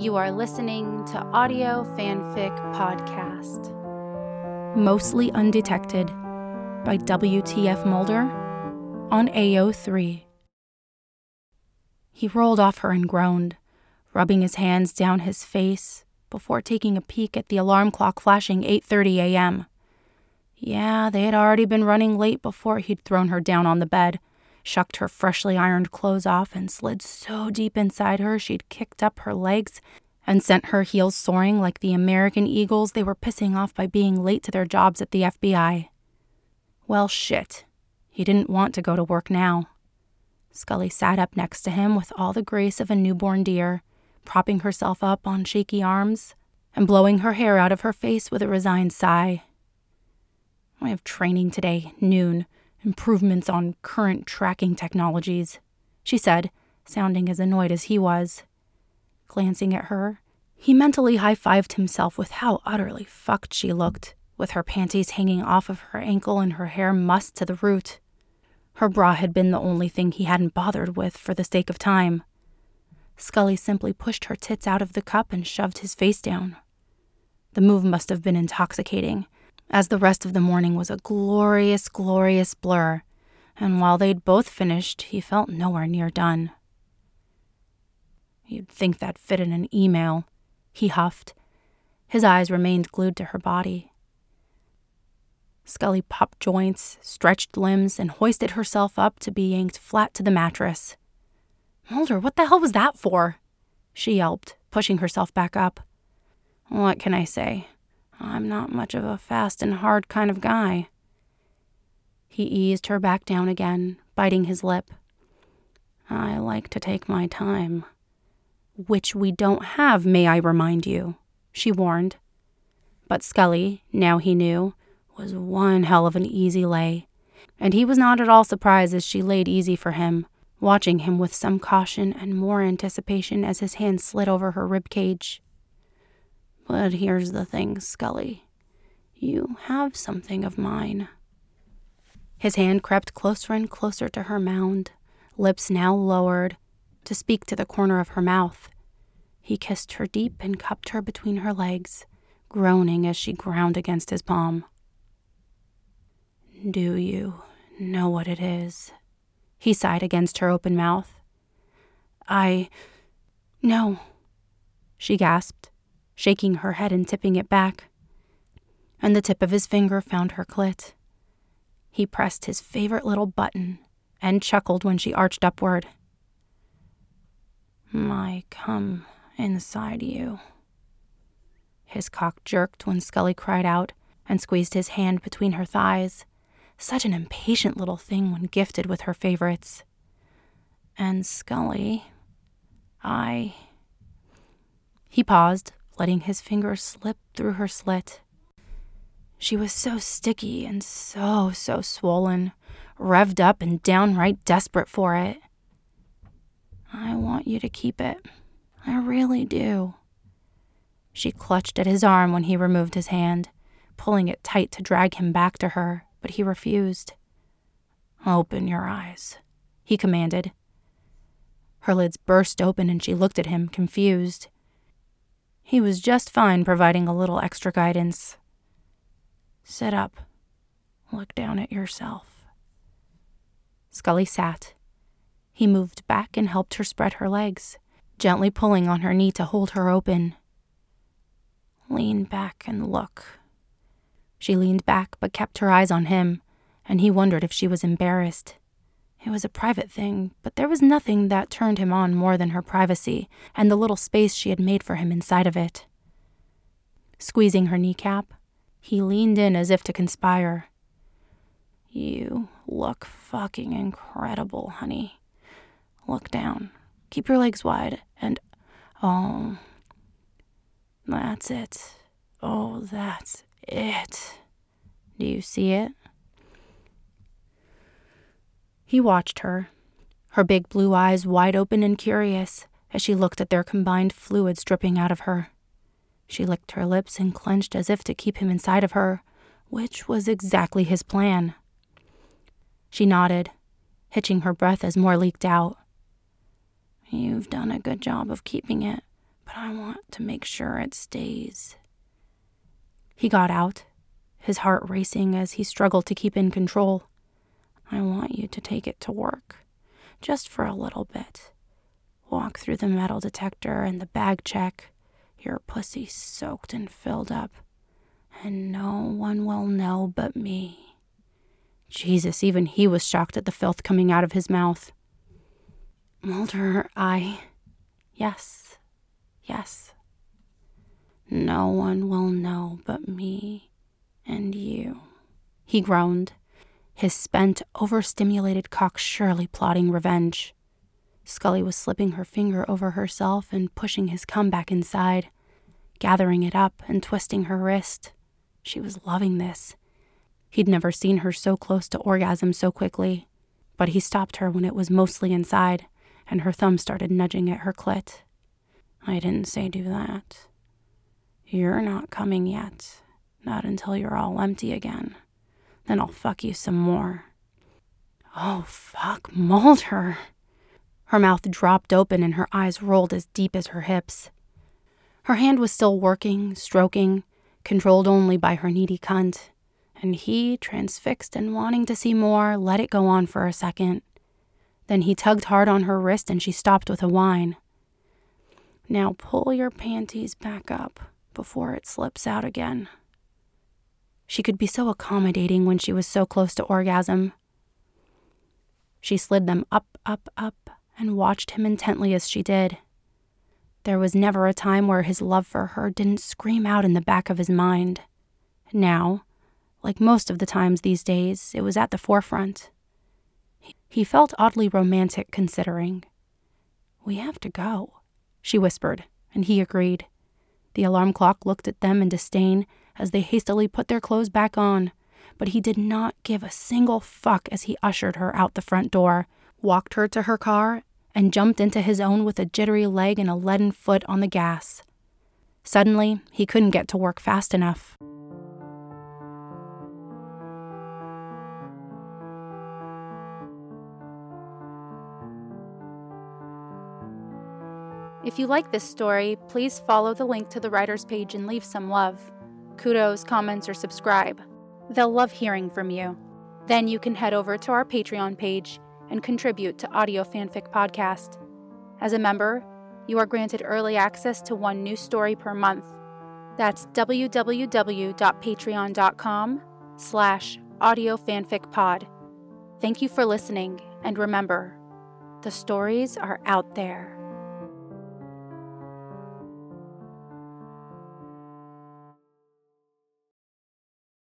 You are listening to Audio Fanfic Podcast. Mostly Undetected by WTF Mulder on AO3. He rolled off her and groaned, rubbing his hands down his face before taking a peek at the alarm clock flashing 8:30 a.m. Yeah, they had already been running late before he'd thrown her down on the bed, shucked her freshly ironed clothes off, and slid so deep inside her she'd kicked up her legs and sent her heels soaring like the American eagles they were pissing off by being late to their jobs at the FBI. Well, shit. He didn't want to go to work now. Scully sat up next to him with all the grace of a newborn deer, propping herself up on shaky arms and blowing her hair out of her face with a resigned sigh. I have training today, noon, improvements on current tracking technologies, she said, sounding as annoyed as he was. Glancing at her, he mentally high fived himself with how utterly fucked she looked, with her panties hanging off of her ankle and her hair mussed to the root. Her bra had been the only thing he hadn't bothered with for the sake of time. Scully simply pushed her tits out of the cup and shoved his face down. The move must have been intoxicating as the rest of the morning was a glorious, glorious blur, and while they'd both finished, he felt nowhere near done. You'd think that fit in an email, he huffed. His eyes remained glued to her body. Scully popped joints, stretched limbs, and hoisted herself up to be yanked flat to the mattress. Mulder, what the hell was that for? She yelped, pushing herself back up. What can I say? I'm not much of a fast and hard kind of guy. He eased her back down again, biting his lip. I like to take my time. Which we don't have, may I remind you, she warned. But Scully, now he knew, was one hell of an easy lay, and he was not at all surprised as she laid easy for him, watching him with some caution and more anticipation as his hand slid over her rib cage. But here's the thing, Scully. You have something of mine. His hand crept closer and closer to her mound, lips now lowered, to speak to the corner of her mouth. He kissed her deep and cupped her between her legs, groaning as she ground against his palm. Do you know what it is? He sighed against her open mouth. I. No, she gasped shaking her head and tipping it back. And the tip of his finger found her clit. He pressed his favorite little button and chuckled when she arched upward. My come inside you. His cock jerked when Scully cried out and squeezed his hand between her thighs. Such an impatient little thing when gifted with her favorites. And Scully, I. He paused, letting his fingers slip through her slit. She was so sticky and so, so swollen, revved up and downright desperate for it. I want you to keep it. I really do. She clutched at his arm when he removed his hand, pulling it tight to drag him back to her, but he refused. Open your eyes, he commanded. Her lids burst open and she looked at him, confused. He was just fine providing a little extra guidance. Sit up. Look down at yourself. Scully sat. He moved back and helped her spread her legs, gently pulling on her knee to hold her open. Lean back and look. She leaned back but kept her eyes on him, and he wondered if she was embarrassed. It was a private thing, but there was nothing that turned him on more than her privacy and the little space she had made for him inside of it. Squeezing her kneecap, he leaned in as if to conspire. You look fucking incredible, honey. Look down. Keep your legs wide and. Oh. That's it. Oh, that's it. Do you see it? He watched her, her big blue eyes wide open and curious as she looked at their combined fluids dripping out of her. She licked her lips and clenched as if to keep him inside of her, which was exactly his plan. She nodded, hitching her breath as more leaked out. You've done a good job of keeping it, but I want to make sure it stays. He got out, his heart racing as he struggled to keep in control. I want you to take it to work, just for a little bit. Walk through the metal detector and the bag check. Your pussy soaked and filled up, and no one will know but me. Jesus, even he was shocked at the filth coming out of his mouth. Mulder, I. Yes, yes. No one will know but me and you, he groaned, his spent, overstimulated cock surely plotting revenge. Scully was slipping her finger over herself and pushing his cum back inside, gathering it up and twisting her wrist. She was loving this. He'd never seen her so close to orgasm so quickly, but he stopped her when it was mostly inside and her thumb started nudging at her clit. I didn't say do that. You're not coming yet. Not until you're all empty again. Then I'll fuck you some more. Oh, fuck, Mulder. Her mouth dropped open and her eyes rolled as deep as her hips. Her hand was still working, stroking, controlled only by her needy cunt, and he, transfixed and wanting to see more, let it go on for a second. Then he tugged hard on her wrist and she stopped with a whine. Now pull your panties back up before it slips out again. She could be so accommodating when she was so close to orgasm. She slid them up, up, up, and watched him intently as she did. There was never a time where his love for her didn't scream out in the back of his mind. Now, like most of the times these days, it was at the forefront. He felt oddly romantic considering. We have to go, she whispered, and he agreed. The alarm clock looked at them in disdain as they hastily put their clothes back on, but he did not give a single fuck as he ushered her out the front door, walked her to her car, and jumped into his own with a jittery leg and a leaden foot on the gas. Suddenly, he couldn't get to work fast enough. If you like this story, please follow the link to the writer's page and leave some love. Kudos, comments, or subscribe. They'll love hearing from you. Then you can head over to our Patreon page and contribute to Audio Fanfic Podcast. As a member, you are granted early access to one new story per month. That's www.patreon.com slash audiofanficpod. Thank you for listening, and remember, the stories are out there.